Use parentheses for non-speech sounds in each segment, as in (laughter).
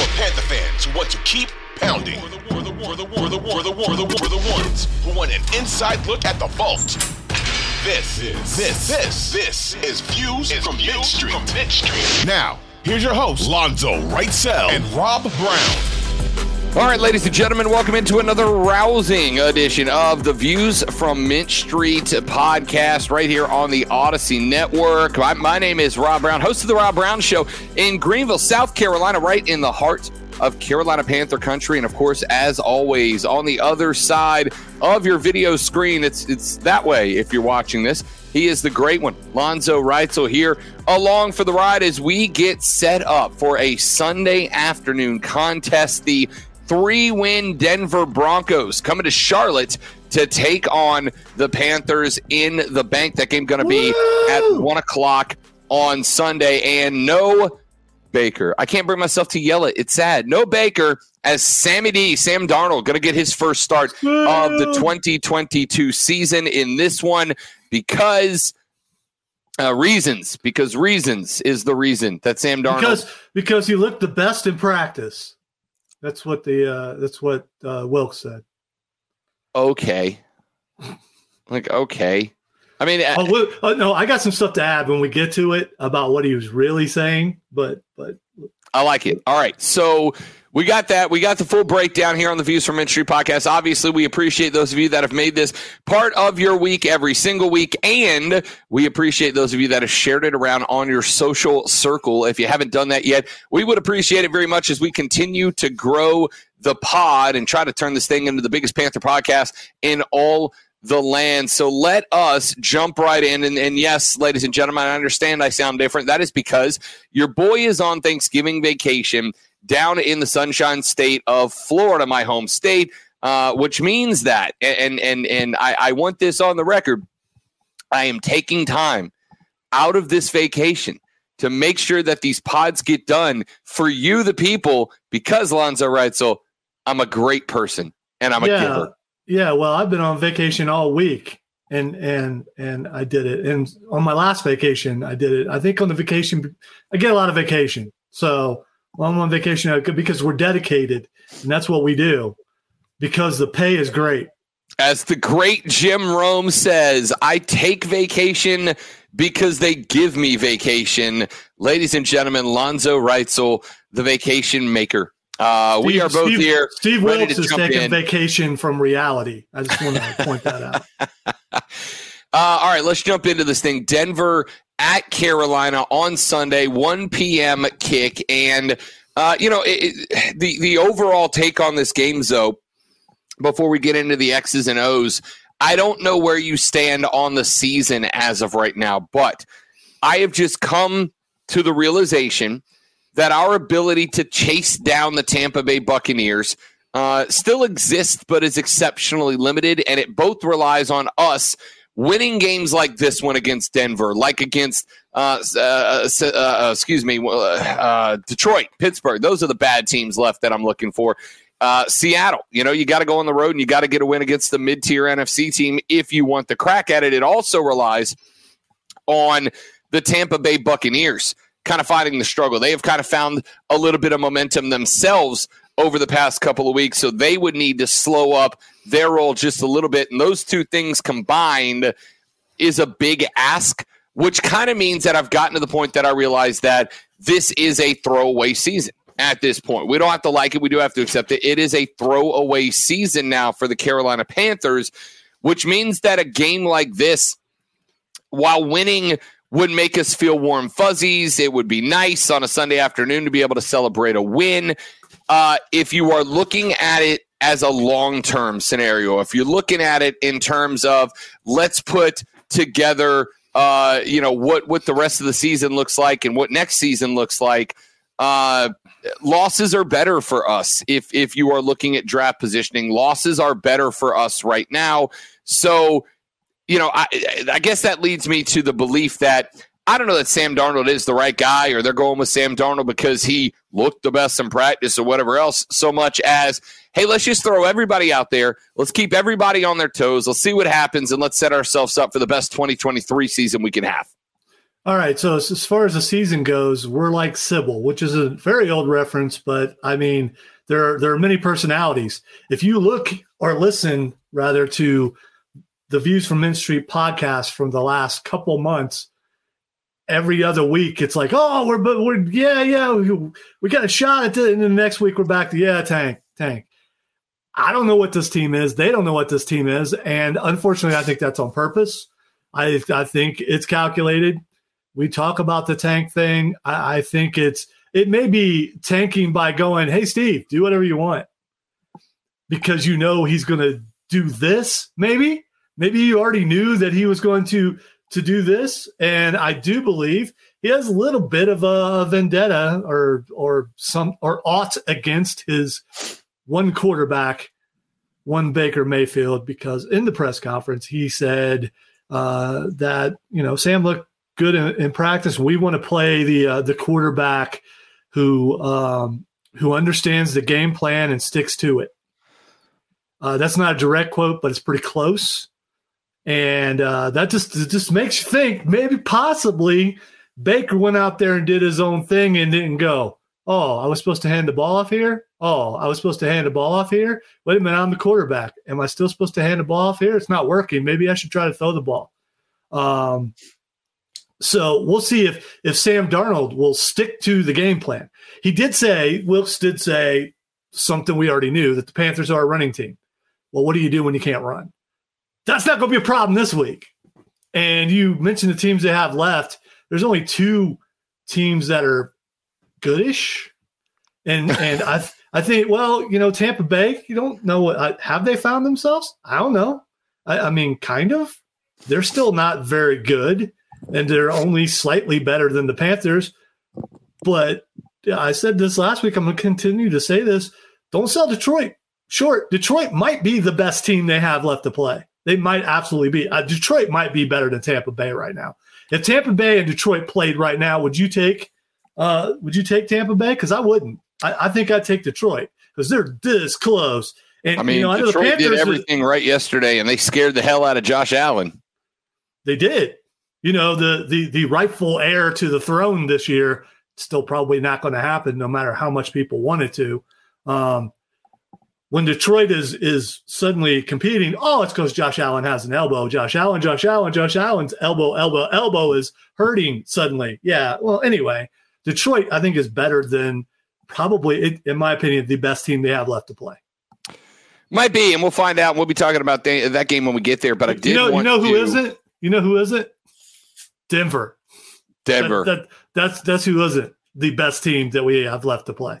For Panther fans who want to keep pounding. For the, for the, for the, for the, for the, for the, for the ones who want an inside look at the vault. This, this, this, this, this is Views from Mint Street. From Mint Street. Now, here's your host, Lonzo Wrightsell and Rob Brown. All right, ladies and gentlemen, welcome into another rousing edition of the Views from Mint Street podcast right here on the Audacy Network. My, my, name is Rob Brown, host of the Rob Brown Show in Greenville, South Carolina, right in the heart of Carolina Panther country. And of course, as always, on the other side of your video screen, it's it's that way if you're watching this. He is the great one, Lonzo Wrightsell here, along for the ride as we get set up for a Sunday afternoon contest. The three win Denver Broncos coming to Charlotte to take on the Panthers in the bank. That game going to be Woo! at one o'clock on Sunday. And no Baker. I can't bring myself to yell it. It's sad. No Baker as Sammy D, Sam Darnold, going to get his first start Woo! of the 2022 season in this one because. Uh, reasons, because reasons is the reason that Sam Darnold because because he looked the best in practice. That's what the uh, that's what uh, Wilks said. Okay, like okay. I mean, oh, uh, no, I got some stuff to add when we get to it about what he was really saying, but but I like it. All right, so we got that. We got the full breakdown here on the Views from Street podcast. Obviously, we appreciate those of you that have made this part of your week every single week. And we appreciate those of you that have shared it around on your social circle. If you haven't done that yet, we would appreciate it very much as we continue to grow the pod and try to turn this thing into the biggest Panther podcast in all the land. So let us jump right in. And, and, yes, ladies and gentlemen, I understand I sound different. That is because your boy is on Thanksgiving vacation down in the sunshine state of Florida, my home state, uh, which means that, and and and I, I want this on the record. I am taking time out of this vacation to make sure that these pods get done for you, the people, because Lonzo Wrightsell, I'm a great person and I'm a yeah, giver. Yeah, well, I've been on vacation all week and and and I did it. And on my last vacation, I did it. I think on the vacation, I get a lot of vacation, so well, I'm on vacation because we're dedicated, and that's what we do. Because the pay is great. As the great Jim Rome says, I take vacation because they give me vacation. Ladies and gentlemen, Lonzo Wrightsell, the vacation maker. Uh, Steve, we are both Steve, here. Steve Wilks is taking in. vacation from reality. I just want to (laughs) point that out. uh, all right, let's jump into this thing. Denver at Carolina on Sunday, 1 p.m. kick. And, uh, you know, it, it, the, the overall take on this game, though, before we get into the X's and O's, I don't know where you stand on the season as of right now, but I have just come to the realization that our ability to chase down the Tampa Bay Buccaneers uh, still exists, but is exceptionally limited. And it both relies on us winning games like this one against Denver, like against uh, uh, uh, uh excuse me, uh, Detroit, Pittsburgh. Those are the bad teams left that I'm looking for. Seattle, you know, you got to go on the road and you got to get a win against the mid tier NFC team if you want the crack at it. It also relies on the Tampa Bay Buccaneers kind of fighting the struggle. They have kind of found a little bit of momentum themselves over the past couple of weeks. So they would need to slow up their role just a little bit. And those two things combined is a big ask, which kind of means that I've gotten to the point that I realize that this is a throwaway season at this point. We don't have to like it. We do have to accept it. It is a throwaway season now for the Carolina Panthers, which means that a game like this, while winning would make us feel warm fuzzies. It would be nice on a Sunday afternoon to be able to celebrate a win. Uh, if you are looking at it as a long term scenario, if you're looking at it in terms of let's put together, uh, you know, what what the rest of the season looks like and what next season looks like. Uh, losses are better for us if if you are looking at draft positioning. Losses are better for us right now. So you know, I, I guess that leads me to the belief that I don't know that Sam Darnold is the right guy or they're going with Sam Darnold because he looked the best in practice or whatever else, so much as, hey, let's just throw everybody out there. Let's keep everybody on their toes. Let's see what happens and let's set ourselves up for the best 2023 season we can have. All right. So, as far as the season goes, we're like Sybil, which is a very old reference, but I mean, there are, there are many personalities. If you look or listen rather to the Views from Mint Street podcast from the last couple months, every other week it's like, oh, we're but we're yeah yeah we, we got a shot at it, and then the next week we're back to yeah tank tank. I don't know what this team is. They don't know what this team is, and unfortunately, I think that's on purpose. I I think it's calculated. We talk about the tank thing. I, I think it's it may be tanking by going, hey Steve, do whatever you want, because you know he's going to do this maybe maybe you already knew that he was going to to do this, and I do believe he has a little bit of a vendetta or or some or ought against his one quarterback, one Baker Mayfield, because in the press conference he said uh, that you know Sam looked good in, in practice. We want to play the uh, the quarterback who um, who understands the game plan and sticks to it. Uh, that's not a direct quote, but it's pretty close and uh, that just just makes you think maybe possibly Baker went out there and did his own thing and didn't go. Oh, I was supposed to hand the ball off here. Oh, I was supposed to hand the ball off here. Wait a minute, I'm the quarterback. Am I still supposed to hand the ball off here? It's not working. Maybe I should try to throw the ball. Um, so we'll see if if Sam Darnold will stick to the game plan. He did say Wilks did say something we already knew that the Panthers are a running team. Well, what do you do when you can't run? That's not going to be a problem this week. And you mentioned the teams they have left. There's only two teams that are goodish, and (laughs) and I I think well you know Tampa Bay. You don't know what have they found themselves? I don't know. I, I mean, kind of. They're still not very good, and they're only slightly better than the Panthers. But I said this last week. I'm going to continue to say this. Don't sell Detroit short. Detroit might be the best team they have left to play. They might absolutely be. Uh, Detroit might be better than Tampa Bay right now. If Tampa Bay and Detroit played right now, would you take? Uh, would you take Tampa Bay? Because I wouldn't. I, I think I'd take Detroit because they're this close. And I mean, you know, Detroit I did everything right yesterday, and they scared the hell out of Josh Allen. They did. You know, the the the rightful heir to the throne this year still probably not going to happen, no matter how much people want it to. Um, when Detroit is is suddenly competing, oh, it's because Josh Allen has an elbow. Josh Allen, Josh Allen, Josh Allen's elbow, elbow, elbow is hurting suddenly. Yeah. Well, anyway, Detroit, I think, is better than probably, in my opinion, the best team they have left to play. Might be, and we'll find out. We'll be talking about that game when we get there. But I did. You know, you know who to, not You know who isn't? Denver. Denver. That, that, that's that's who isn't the best team that we have left to play.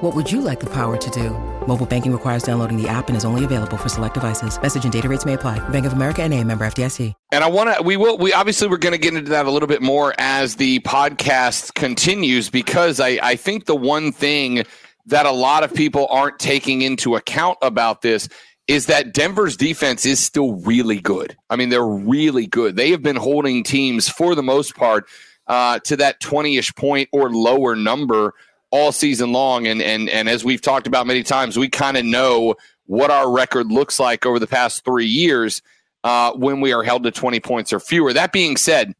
What would you like the power to do? Mobile banking requires downloading the app and is only available for select devices. Message and data rates may apply. Bank of America and a member FDIC. And I want to, we will, we obviously we're going to get into that a little bit more as the podcast continues because I, I think the one thing that a lot of people aren't taking into account about this is that Denver's defense is still really good. I mean, they're really good. They have been holding teams for the most part uh, to that 20 ish point or lower number all season long. And and and as we've talked about many times, we kind of know what our record looks like over the past three years uh, when we are held to 20 points or fewer. That being said,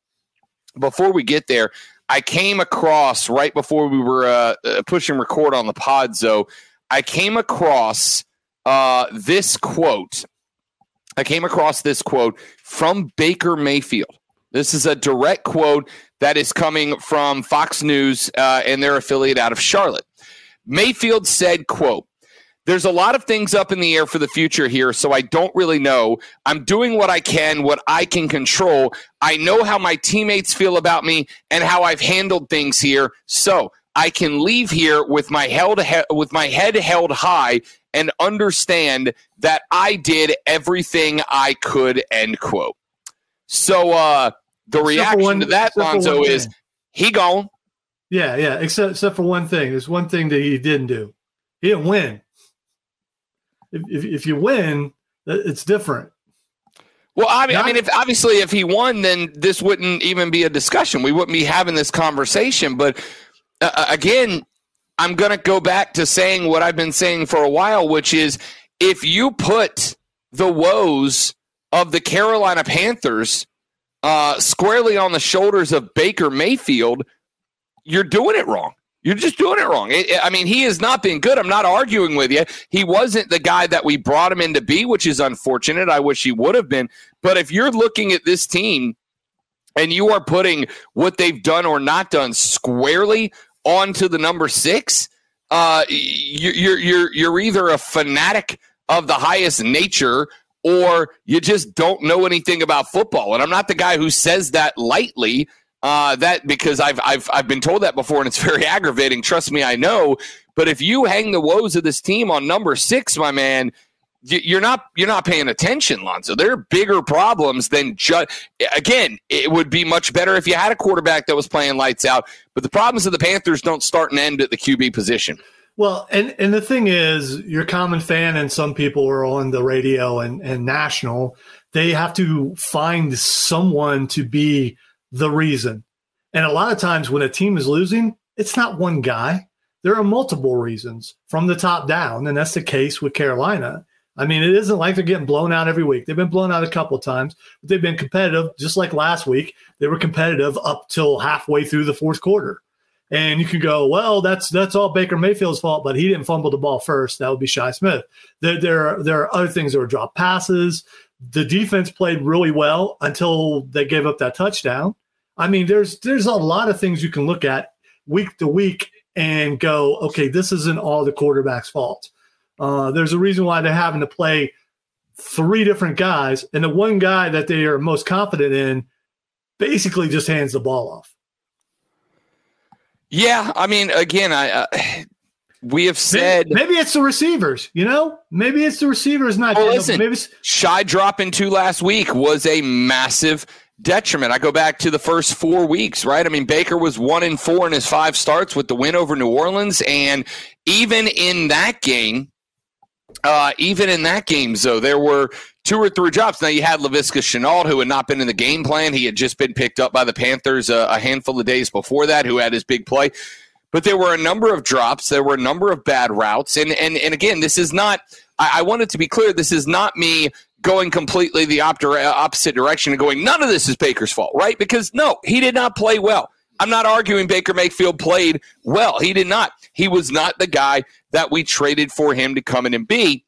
before we get there, I came across right before we were uh, uh pushing record on the pod, so I came across uh, this quote. I came across this quote from Baker Mayfield. This is a direct quote that is coming from Fox News uh, and their affiliate out of Charlotte. Mayfield said, quote, there's a lot of things up in the air for the future here, so I don't really know. I'm doing what I can, what I can control. I know how my teammates feel about me and how I've handled things here, so I can leave here with my held he- with my head held high and understand that I did everything I could. End quote. So uh, the reaction one- to that, Lonzo, is he gone. Yeah, yeah. Except except for one thing. There's one thing that he didn't do. He didn't win. If if, if you win, it's different. Well, I mean, I mean, if obviously if he won, then this wouldn't even be a discussion. We wouldn't be having this conversation. But uh, uh, again, I'm going to go back to saying what I've been saying for a while, which is if you put the woes of the Carolina Panthers uh, squarely on the shoulders of Baker Mayfield, you're doing it wrong. You're just doing it wrong. It- it- I mean, he has not been good. I'm not arguing with you. He wasn't the guy that we brought him in to be, which is unfortunate. I wish he would have been. But if you're looking at this team and you are putting what they've done or not done squarely onto the number six, uh, you- you're you're you're either a fanatic of the highest nature or you just don't know anything about football. And I'm not the guy who says that lightly. Uh, that because I've I've I've been told that before, and it's (laughs) very aggravating. Trust me, I know. But if you hang the woes of this team on number six, my man, you're not you're not paying attention, Lonzo. There are bigger problems than just. Again, it would be much better if you had a quarterback that was playing lights out. But the problems of the Panthers don't start and end at the QB position. Well, and and the thing is, your common fan and some people are on the radio and and national. They have to find someone to be the reason. And a lot of times when a team is losing, it's not one guy. There are multiple reasons from the top down, and that's the case with Carolina. I mean, it isn't like they're getting blown out every week. They've been blown out a couple of times, but they've been competitive. Just like last week, they were competitive up till halfway through the fourth quarter. And you can go, well, that's that's all Baker Mayfield's fault, but he didn't fumble the ball first. That would be Shi Smith. There, there, are, there are other things. There were drop passes. The defense played really well until they gave up that touchdown. I mean, there's there's a lot of things you can look at week to week and go, okay, this isn't all the quarterback's fault. Uh, there's a reason why they're having to play three different guys, and the one guy that they are most confident in basically just hands the ball off. Yeah, I mean, again, I uh, (sighs) we have said maybe, maybe it's the receivers. You know, maybe it's the receivers. Not Well, listen, maybe it's, Shi dropping two last week was a massive detriment. I go back to the first four weeks, right? I mean, Baker was one in four in his five starts with the win over New Orleans, and even in that game, uh, even in that game, though, there were two or three drops. Now you had Laviska Shenault, who had not been in the game plan. He had just been picked up by the Panthers a, a handful of days before that, who had his big play. But there were a number of drops. There were a number of bad routes, and and and again, this is not. I, I wanted to be clear. This is not me going completely the op- uh, opposite direction and going. None of this is Baker's fault, right? Because no, he did not play well. I'm not arguing Baker Mayfield played well. He did not. He was not the guy that we traded for him to come in and be.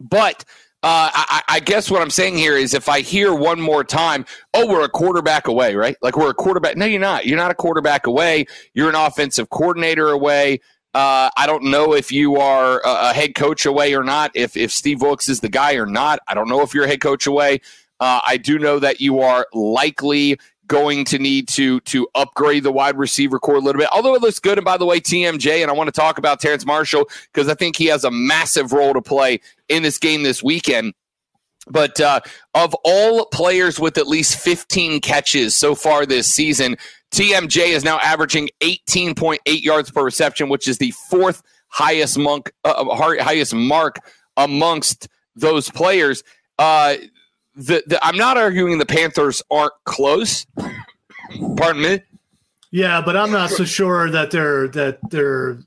But uh, I, I guess what I'm saying here is if I hear one more time, oh, we're a quarterback away, right? Like we're a quarterback. No, you're not. You're not a quarterback away. You're an offensive coordinator away. Uh, I don't know if you are a, a head coach away or not. If if Steve Wilks is the guy or not, I don't know if you're a head coach away. Uh, I do know that you are likely going to need to to upgrade the wide receiver core a little bit. Although it looks good, and by the way, TMJ, and I want to talk about Terrace Marshall because I think he has a massive role to play in this game this weekend. But uh, of all players with at least 15 catches so far this season, TMJ is now averaging 18.8 yards per reception, which is the fourth highest monk, uh, highest mark amongst those players. Uh, the, the, I'm not arguing the Panthers aren't close. Pardon me. Yeah, but I'm not so sure that they're that they're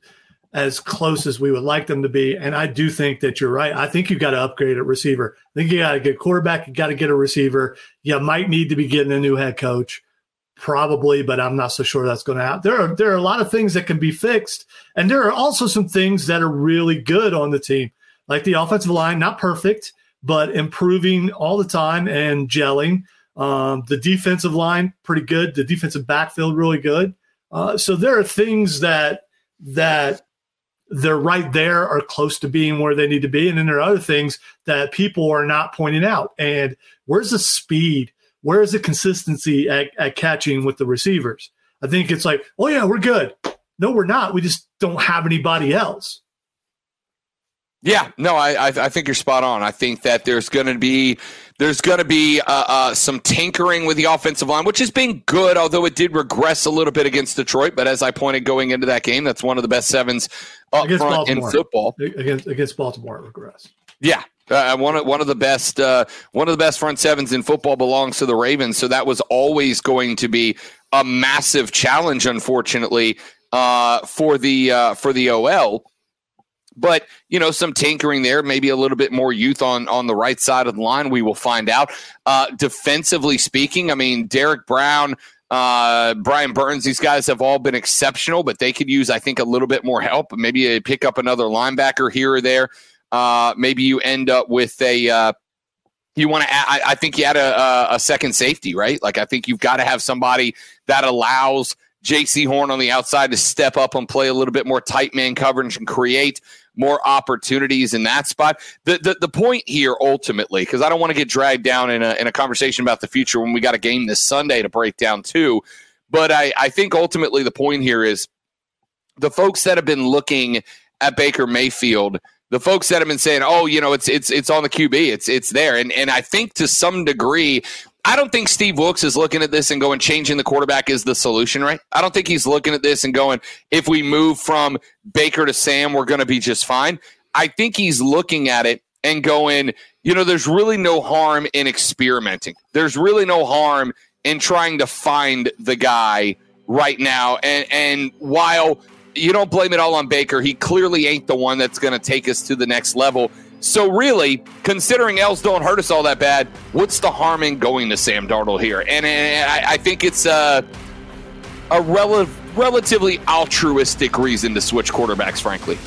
as close as we would like them to be. And I do think that you're right. I think you've got to upgrade at receiver. I think you got to get quarterback. You got to get a receiver. You might need to be getting a new head coach, probably, but I'm not so sure that's going to happen. There are there are a lot of things that can be fixed, and there are also some things that are really good on the team. like the offensive line, not perfect, but improving all the time and gelling. Um, the defensive line, pretty good. The defensive backfield, really good. Uh, so there are things that that they're right there or close to being where they need to be, and then there are other things that people are not pointing out. And where's the speed? Where is the consistency at, at catching with the receivers? I think it's like, oh yeah, we're good. No, we're not. We just don't have anybody else. Yeah, no, I, I think you're spot on. I think that there's going to be there's going to be uh, uh, some tinkering with the offensive line, which has been good, although it did regress a little bit against Detroit. But as I pointed going into that game, that's one of the best sevens up against front Baltimore. in football. Against against Baltimore, it regressed. Yeah, uh, one of one of the best uh, one of the best front sevens in football belongs to the Ravens, so that was always going to be a massive challenge, unfortunately, uh, for the uh, for the OL but you know some tinkering there maybe a little bit more youth on on the right side of the line we will find out uh, defensively speaking i mean Derrick brown uh, Brian Burns, these guys have all been exceptional, but they could use, I think, a little bit more help. Maybe pick up another linebacker here or there. Uh, maybe you end up with a, uh, you want to, I, I, think you had a, a second safety, right? Like, I think you've got to have somebody that allows Jaycee Horn on the outside to step up and play a little bit more tight man coverage and create more opportunities in that spot. The the, the point here ultimately, because I don't want to get dragged down in a, in a conversation about the future when we got a game this Sunday to break down too. But I, I think ultimately the point here is the folks that have been looking at Baker Mayfield, the folks that have been saying, "Oh, you know, it's it's it's on the QB, it's it's there," and and I think to some degree I don't think Steve Wilks is looking at this and going, changing the quarterback is the solution, right? I don't think he's looking at this and going, if we move from Baker to Sam, we're going to be just fine. I think he's looking at it and going, you know, there's really no harm in experimenting. There's really no harm in trying to find the guy right now. And and while you don't blame it all on Baker, he clearly ain't the one that's going to take us to the next level. So really, considering L's don't hurt us all that bad, what's the harm in going to Sam Darnold here? And, and I, I, think it's uh, a, a rel- relatively altruistic reason to switch quarterbacks, frankly.